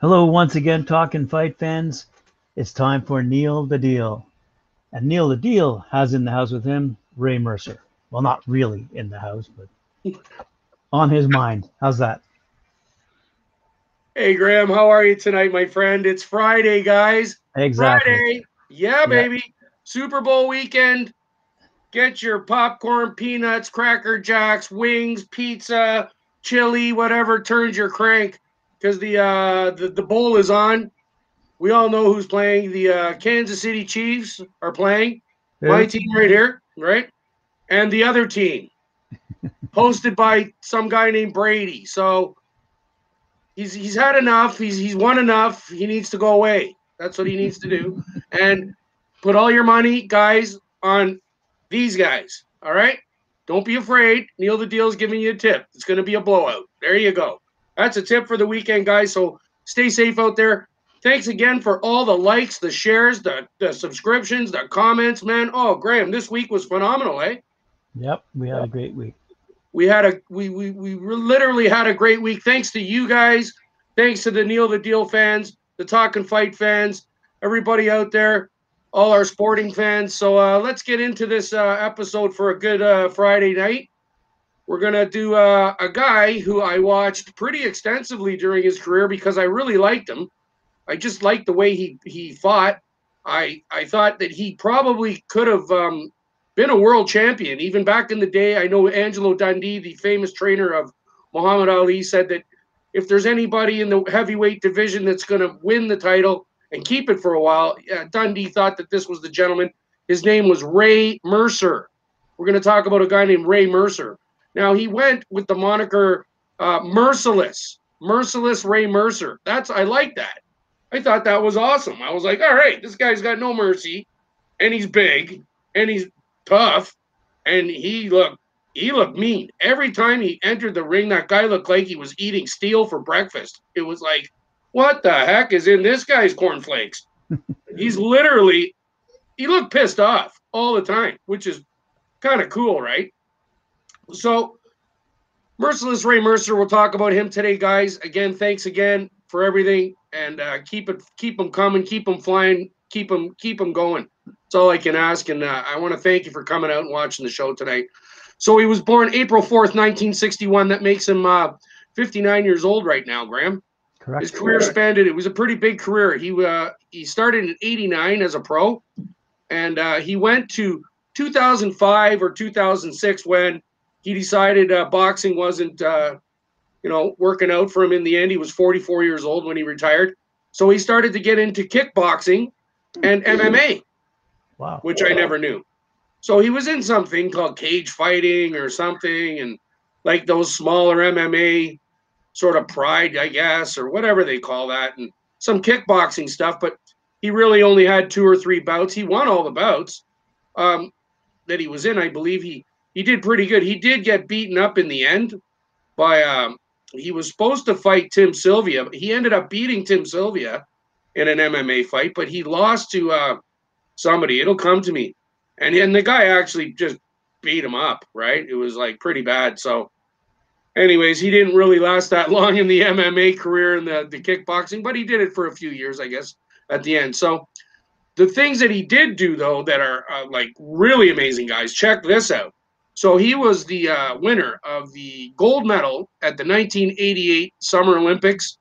Hello, once again, talking fight fans. It's time for Neil the Deal. And Neil the Deal has in the house with him Ray Mercer. Well, not really in the house, but on his mind. How's that? Hey, Graham, how are you tonight, my friend? It's Friday, guys. Exactly. Friday. Yeah, baby. Super Bowl weekend. Get your popcorn, peanuts, cracker jacks, wings, pizza, chili, whatever turns your crank because the, uh, the the bowl is on. We all know who's playing. The uh, Kansas City Chiefs are playing. My team right here, right? And the other team, hosted by some guy named Brady. So he's he's had enough. He's he's won enough. He needs to go away. That's what he needs to do. And put all your money, guys, on these guys. All right. Don't be afraid. Neil the Deal's giving you a tip. It's going to be a blowout. There you go. That's a tip for the weekend, guys. So stay safe out there. Thanks again for all the likes, the shares, the, the subscriptions, the comments, man. Oh, Graham, this week was phenomenal, eh? Yep, we had a great week. We had a we we we literally had a great week. Thanks to you guys. Thanks to the Neil the Deal fans, the Talk and Fight fans, everybody out there, all our sporting fans. So uh, let's get into this uh, episode for a good uh, Friday night. We're gonna do uh, a guy who I watched pretty extensively during his career because I really liked him. I just liked the way he he fought. I I thought that he probably could have um, been a world champion even back in the day. I know Angelo Dundee, the famous trainer of Muhammad Ali, said that if there's anybody in the heavyweight division that's going to win the title and keep it for a while, uh, Dundee thought that this was the gentleman. His name was Ray Mercer. We're going to talk about a guy named Ray Mercer. Now he went with the moniker uh, Merciless, Merciless Ray Mercer. That's I like that. I thought that was awesome. I was like, all right, this guy's got no mercy, and he's big, and he's tough, and he looked he looked mean. Every time he entered the ring, that guy looked like he was eating steel for breakfast. It was like, what the heck is in this guy's cornflakes? he's literally he looked pissed off all the time, which is kind of cool, right? So, Merciless Ray Mercer, we'll talk about him today, guys. Again, thanks again for everything, and uh, keep it, keep them coming, keep them flying, keep them, keep them going. That's all I can ask, and uh, I want to thank you for coming out and watching the show tonight. So he was born April fourth, nineteen sixty-one. That makes him uh, fifty-nine years old right now, Graham. Correct. His career spanned it. It was a pretty big career. He uh, he started in '89 as a pro, and uh, he went to 2005 or 2006 when he decided uh, boxing wasn't, uh, you know, working out for him in the end. He was 44 years old when he retired, so he started to get into kickboxing and MMA, Wow. which I never knew. So he was in something called cage fighting or something, and like those smaller MMA sort of pride, I guess, or whatever they call that, and some kickboxing stuff. But he really only had two or three bouts. He won all the bouts um, that he was in. I believe he he did pretty good. He did get beaten up in the end by um, he was supposed to fight Tim Sylvia, he ended up beating Tim Sylvia in an MMA fight, but he lost to uh, somebody. It'll come to me, and and the guy actually just beat him up. Right? It was like pretty bad. So, anyways, he didn't really last that long in the MMA career and the the kickboxing, but he did it for a few years, I guess, at the end. So. The things that he did do, though, that are uh, like really amazing, guys. Check this out. So he was the uh, winner of the gold medal at the 1988 Summer Olympics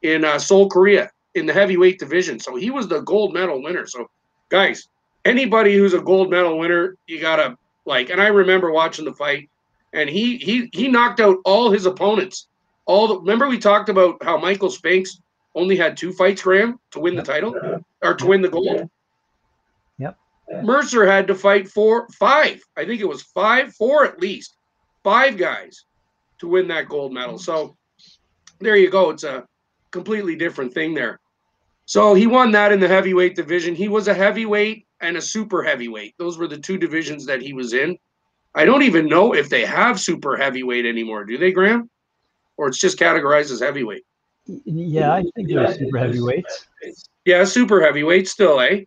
in uh, Seoul, Korea, in the heavyweight division. So he was the gold medal winner. So, guys, anybody who's a gold medal winner, you gotta like. And I remember watching the fight, and he he he knocked out all his opponents. All the remember we talked about how Michael Spinks only had two fights, Graham, to win the title or to win the gold. Mercer had to fight four, five. I think it was five, four at least, five guys to win that gold medal. So there you go. It's a completely different thing there. So he won that in the heavyweight division. He was a heavyweight and a super heavyweight. Those were the two divisions that he was in. I don't even know if they have super heavyweight anymore. Do they, Graham? Or it's just categorized as heavyweight? Yeah, I think they're super heavyweights. Yeah, super heavyweight still, eh?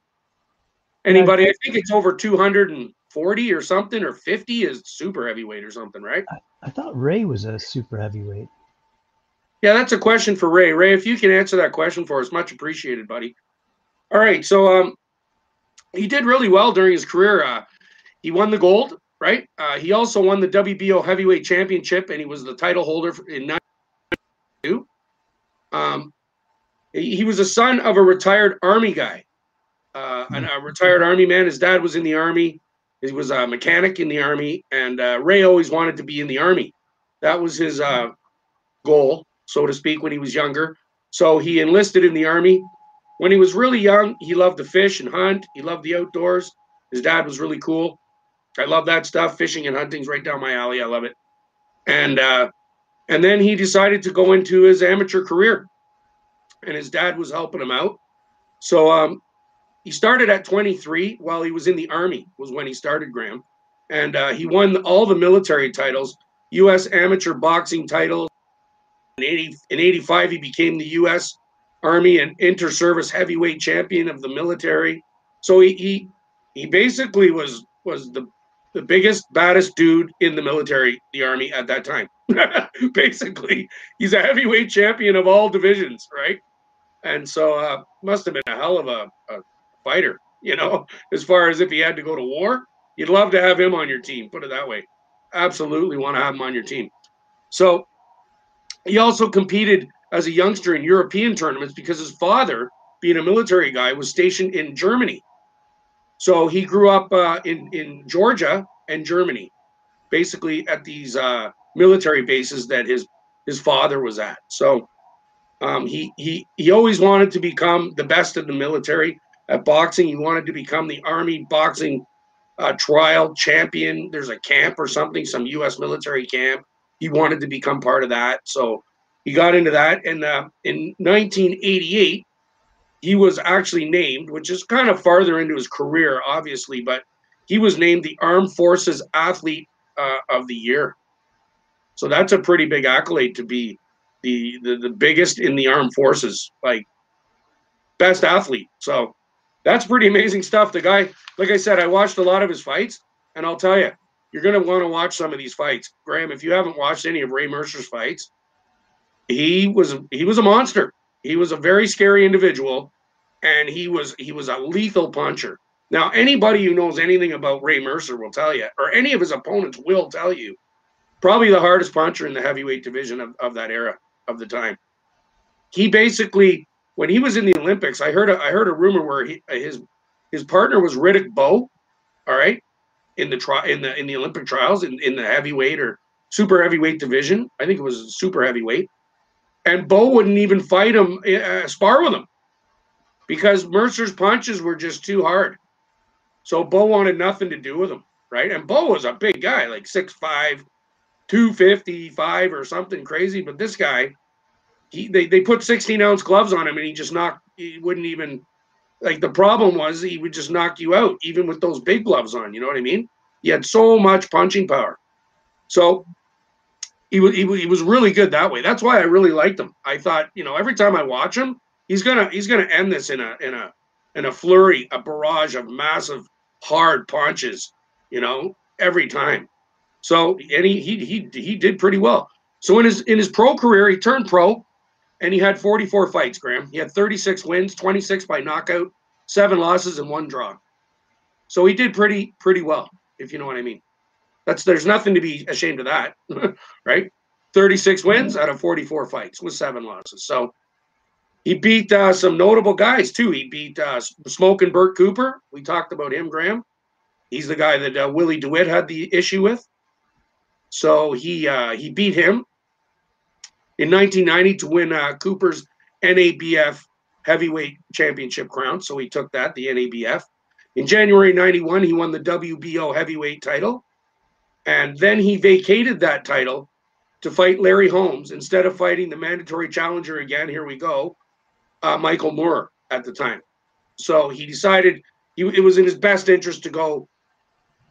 Anybody? I think it's over 240 or something, or 50 is super heavyweight or something, right? I thought Ray was a super heavyweight. Yeah, that's a question for Ray. Ray, if you can answer that question for us, much appreciated, buddy. All right, so um, he did really well during his career. Uh, he won the gold, right? Uh, he also won the WBO Heavyweight Championship, and he was the title holder in '92. Um, he, he was a son of a retired Army guy, uh, a retired Army man. His dad was in the Army. He was a mechanic in the Army, and uh, Ray always wanted to be in the Army. That was his uh, goal, so to speak, when he was younger. So he enlisted in the Army. When he was really young, he loved to fish and hunt. He loved the outdoors. His dad was really cool. I love that stuff. Fishing and hunting's right down my alley. I love it. And uh, and then he decided to go into his amateur career, and his dad was helping him out. So um, he started at 23 while he was in the army. Was when he started Graham, and uh, he won all the military titles, U.S. amateur boxing titles. In 80 in 85, he became the U.S. Army and inter-service heavyweight champion of the military. So he he, he basically was was the the biggest, baddest dude in the military, the army at that time. basically, he's a heavyweight champion of all divisions, right? And so, uh, must have been a hell of a, a fighter, you know, as far as if he had to go to war. You'd love to have him on your team, put it that way. Absolutely want to have him on your team. So, he also competed as a youngster in European tournaments because his father, being a military guy, was stationed in Germany. So he grew up uh, in in Georgia and Germany, basically at these uh, military bases that his his father was at. So um, he he he always wanted to become the best in the military at boxing. He wanted to become the Army boxing uh, trial champion. There's a camp or something, some U.S. military camp. He wanted to become part of that. So he got into that. And uh, in 1988, he was actually named, which is kind of farther into his career, obviously, but he was named the Armed Forces Athlete uh, of the Year. So that's a pretty big accolade to be the, the the biggest in the armed forces, like best athlete. So that's pretty amazing stuff. The guy, like I said, I watched a lot of his fights, and I'll tell you, you're gonna want to watch some of these fights, Graham. If you haven't watched any of Ray Mercer's fights, he was he was a monster. He was a very scary individual, and he was he was a lethal puncher. Now, anybody who knows anything about Ray Mercer will tell you, or any of his opponents will tell you, probably the hardest puncher in the heavyweight division of, of that era of the time. He basically, when he was in the Olympics, I heard a, I heard a rumor where he, his his partner was Riddick Bowe, all right, in the tri- in the in the Olympic trials in, in the heavyweight or super heavyweight division. I think it was super heavyweight, and Bowe wouldn't even fight him, uh, spar with him, because Mercer's punches were just too hard. So Bowe wanted nothing to do with him, right? And Bowe was a big guy, like 6'5", 255 or something crazy. But this guy, he they, they put 16 ounce gloves on him and he just knocked, he wouldn't even, like the problem was he would just knock you out, even with those big gloves on. You know what I mean? He had so much punching power. So he was, he, he was really good that way. That's why I really liked him. I thought, you know, every time I watch him, he's gonna he's gonna end this in a in a in a flurry, a barrage of massive hard punches, you know, every time. So and he he he he did pretty well. So in his in his pro career, he turned pro, and he had 44 fights. Graham, he had 36 wins, 26 by knockout, seven losses, and one draw. So he did pretty pretty well, if you know what I mean. That's there's nothing to be ashamed of that, right? 36 wins out of 44 fights with seven losses. So he beat uh, some notable guys too. He beat uh, Smoking Bert Cooper. We talked about him, Graham. He's the guy that uh, Willie deWit had the issue with. So he uh, he beat him in 1990 to win uh, Cooper's NABF heavyweight championship crown. So he took that, the NABF. In January 91, he won the WBO heavyweight title. And then he vacated that title to fight Larry Holmes instead of fighting the mandatory challenger again. Here we go, uh, Michael Moorer at the time. So he decided he, it was in his best interest to go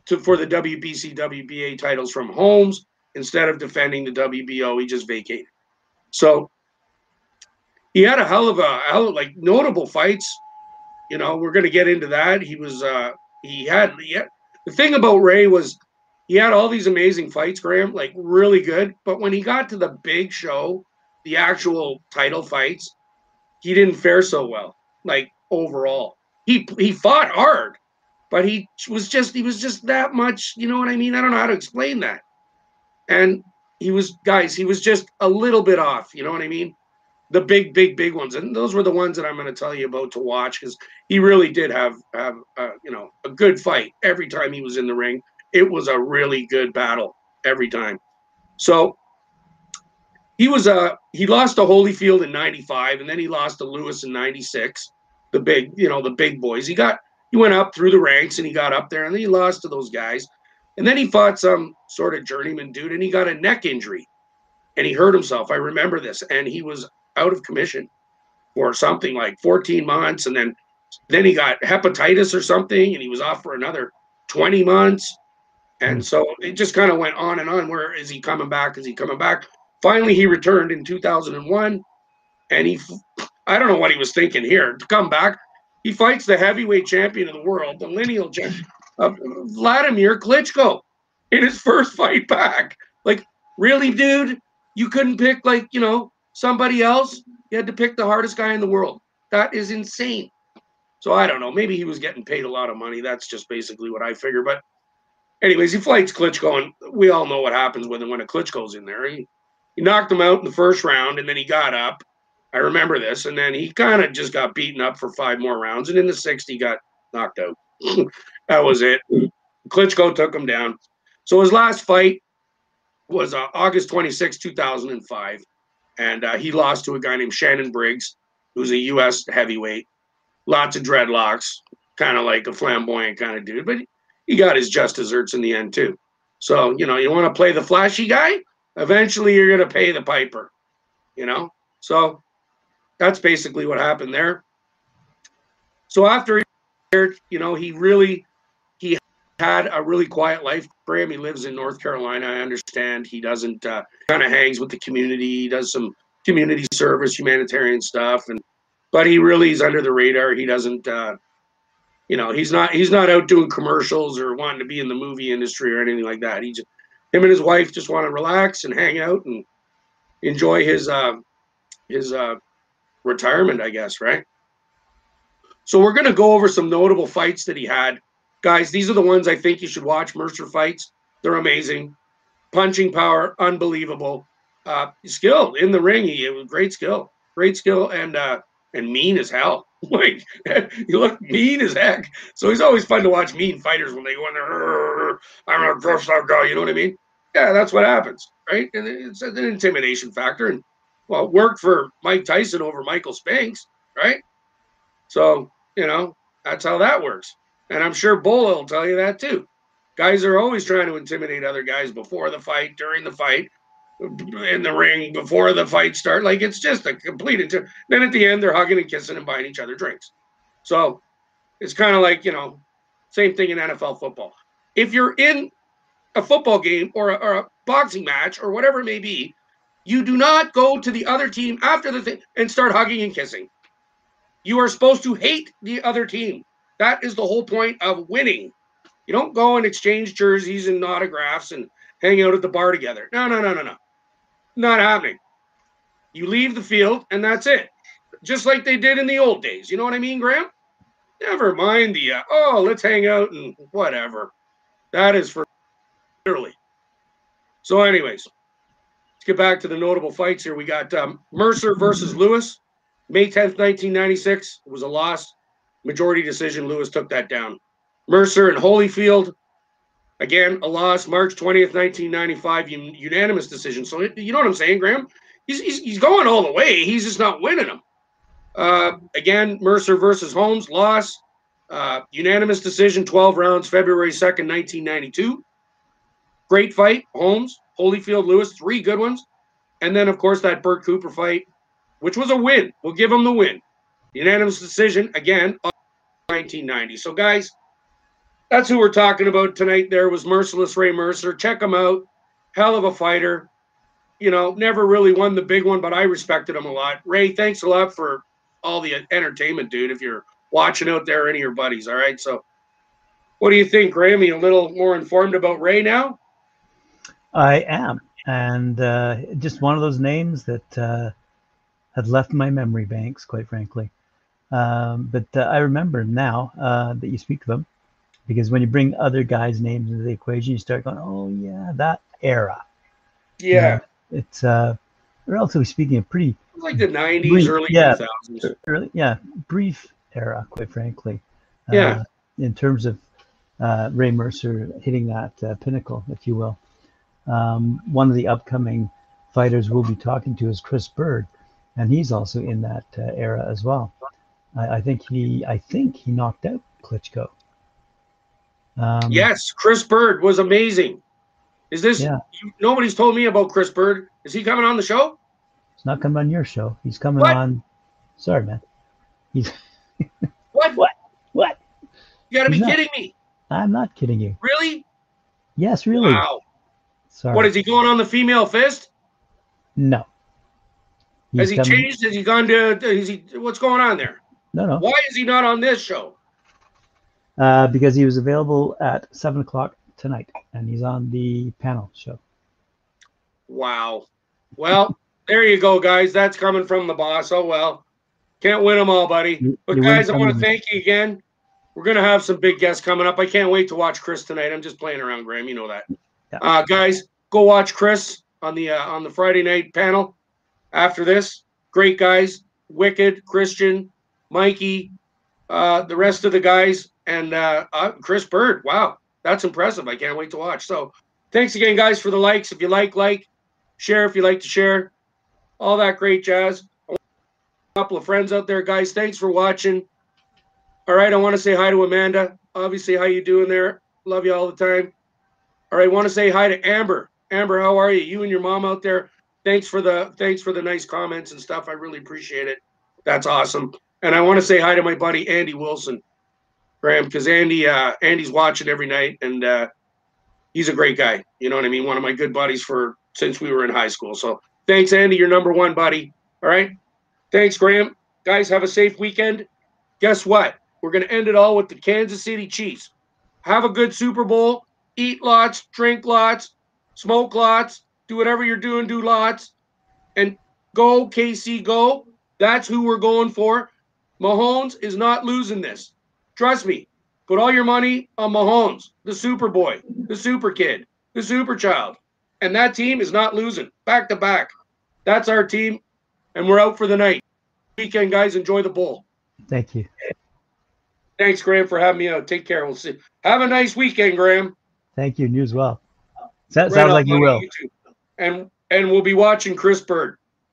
to for the WBC, WBA titles from Holmes instead of defending the WBO. He just vacated. So he had a hell of a hell of, like notable fights. You know, we're gonna get into that. He was uh he had yeah. The thing about Ray was he had all these amazing fights, Graham, like really good. But when he got to the big show, the actual title fights, he didn't fare so well. Like overall, he he fought hard, but he was just he was just that much. You know what I mean? I don't know how to explain that. And he was guys, he was just a little bit off. You know what I mean? The big, big, big ones, and those were the ones that I'm going to tell you about to watch because he really did have have uh, you know a good fight every time he was in the ring. It was a really good battle every time. So he was a uh, he lost to Holyfield in '95, and then he lost to Lewis in '96. The big, you know, the big boys. He got he went up through the ranks and he got up there, and then he lost to those guys. And then he fought some sort of journeyman dude, and he got a neck injury, and he hurt himself. I remember this, and he was out of commission for something like 14 months, and then then he got hepatitis or something, and he was off for another 20 months. And hmm. so it just kind of went on and on. Where is he coming back? Is he coming back? Finally, he returned in 2001, and he, I don't know what he was thinking here to come back. He fights the heavyweight champion of the world, the lineal champion, uh, Vladimir Klitschko, in his first fight back. Like, really, dude? You couldn't pick like you know somebody else. You had to pick the hardest guy in the world. That is insane. So I don't know. Maybe he was getting paid a lot of money. That's just basically what I figure. But anyways, he fights Klitschko, and we all know what happens him when a Klitschko's in there. He he knocked him out in the first round, and then he got up. I remember this, and then he kind of just got beaten up for five more rounds, and in the sixth he got knocked out. that was it. Klitschko took him down. So his last fight was uh, August 26, 2005, and uh, he lost to a guy named Shannon Briggs, who's a U.S. heavyweight. Lots of dreadlocks, kind of like a flamboyant kind of dude, but he got his just desserts in the end too. So you know, you want to play the flashy guy, eventually you're going to pay the piper, you know? So that's basically what happened there. So after you know, he really, had a really quiet life. Graham, he lives in North Carolina. I understand he doesn't, uh, kind of hangs with the community. He does some community service, humanitarian stuff. And, but he really is under the radar. He doesn't, uh, you know, he's not, he's not out doing commercials or wanting to be in the movie industry or anything like that. He just, him and his wife just want to relax and hang out and enjoy his uh, his uh, retirement, I guess, right? So we're gonna go over some notable fights that he had, guys. These are the ones I think you should watch. Mercer fights, they're amazing. Punching power, unbelievable. Uh, skill in the ring, he, it was great skill, great skill, and uh, and mean as hell. like you look mean as heck. So he's always fun to watch mean fighters when they go in there. I'm gonna crush that guy. You know what I mean? Yeah, that's what happens, right? And it's an intimidation factor. And well, it worked for Mike Tyson over Michael Spinks, right? So you know that's how that works. And I'm sure Bull will tell you that too. Guys are always trying to intimidate other guys before the fight, during the fight, in the ring before the fight start. Like it's just a complete. Inter- then at the end, they're hugging and kissing and buying each other drinks. So it's kind of like you know, same thing in NFL football. If you're in a football game or a, or a boxing match or whatever it may be, you do not go to the other team after the thing and start hugging and kissing. You are supposed to hate the other team. That is the whole point of winning. You don't go and exchange jerseys and autographs and hang out at the bar together. No, no, no, no, no. Not happening. You leave the field and that's it. Just like they did in the old days. You know what I mean, Graham? Never mind the, uh, oh, let's hang out and whatever. That is for literally. So, anyways, let's get back to the notable fights here. We got um, Mercer versus Lewis, May 10th, 1996. It was a loss. Majority decision. Lewis took that down. Mercer and Holyfield, Again, a loss, March 20th, 1995, unanimous decision. So you know what I'm saying, Graham? He's, he's, he's going all the way. He's just not winning them. Uh, again, Mercer versus Holmes, loss. Uh, unanimous decision, 12 rounds, February 2nd, 1992. Great fight, Holmes, Holyfield, Lewis, three good ones. And then, of course, that Bert Cooper fight, which was a win. We'll give him the win. Unanimous decision, again, 1990. So, guys, that's who we're talking about tonight. There was Merciless Ray Mercer. Check him out. Hell of a fighter. You know, never really won the big one, but I respected him a lot. Ray, thanks a lot for all the entertainment, dude. If you're watching out there, any of your buddies. All right. So, what do you think, you a little more informed about Ray now? I am. and uh, just one of those names that uh, had left my memory banks, quite frankly. Um, but uh, I remember now uh, that you speak of them because when you bring other guys' names into the equation, you start going, "Oh yeah, that era." Yeah, It's uh, relatively speaking, a pretty like the '90s, Brief- early yeah. 2000s. early, yeah, brief era, quite frankly. Yeah. Uh, in terms of uh, Ray Mercer hitting that uh, pinnacle, if you will. Um, one of the upcoming fighters we'll be talking to is Chris Byrd, and he's also in that uh, era as well. I, I think he, I think he knocked out Klitschko. Um, Yes, Chris Byrd was amazing. Is this? Yeah. You, nobody's told me about Chris Byrd. Is he coming on the show? he's not coming on your show. He's coming What? on. Sorry, man. He's What? What? what? You got to be not. kidding me! I'm not kidding you. Really? Yes, really. Wow. Sorry. What is he going on the female fist? No. Has he coming- changed? Has he gone to? Is he? What's going on there? No, no. Why is he not on this show? Uh, because he was available at seven o'clock tonight, and he's on the panel show. Wow. Well, there you go, guys. That's coming from the boss. Oh well, can't win them all, buddy. You- But you guys, I want to thank you again. We're gonna have some big guests coming up. I can't wait to watch Chris tonight. I'm just playing around, Graham. You know that. Yeah. Uh, guys, go watch Chris on the uh, on the Friday night panel. After this, great guys, Wicked, Christian, Mikey, uh, the rest of the guys, and uh, uh, Chris Byrd. Wow, that's impressive. I can't wait to watch. So, thanks again, guys, for the likes. If you like, like, share if you like to share, all that great jazz. A couple of friends out there, guys. Thanks for watching. All right, I want to say hi to Amanda. Obviously, how you doing there? Love you all the time. All right, want to say hi to Amber. Amber, how are you? You and your mom out there. Thanks for the thanks for the nice comments and stuff. I really appreciate it. That's awesome. And I want to say hi to my buddy Andy Wilson, Graham, because Andy uh, Andy's watching every night, and uh, he's a great guy. You know what I mean? One of my good buddies for since we were in high school. So thanks, Andy. You're number one, buddy. All right. Thanks, Graham. Guys, have a safe weekend. Guess what? We're going to end it all with the Kansas City Chiefs. Have a good Super Bowl. Eat lots, drink lots, smoke lots, do whatever you're doing, do lots. And go, KC, go. That's who we're going for. Mahomes is not losing this. Trust me. Put all your money on Mahomes, the super boy, the super kid, the super child. And that team is not losing back to back. That's our team. And we're out for the night. Weekend, guys. Enjoy the bowl. Thank you. Thanks, Graham, for having me out. Take care. We'll see. Have a nice weekend, Graham. Thank you. You as well. That Right sounds like you will. too. And and we'll be watching Chris Byrd.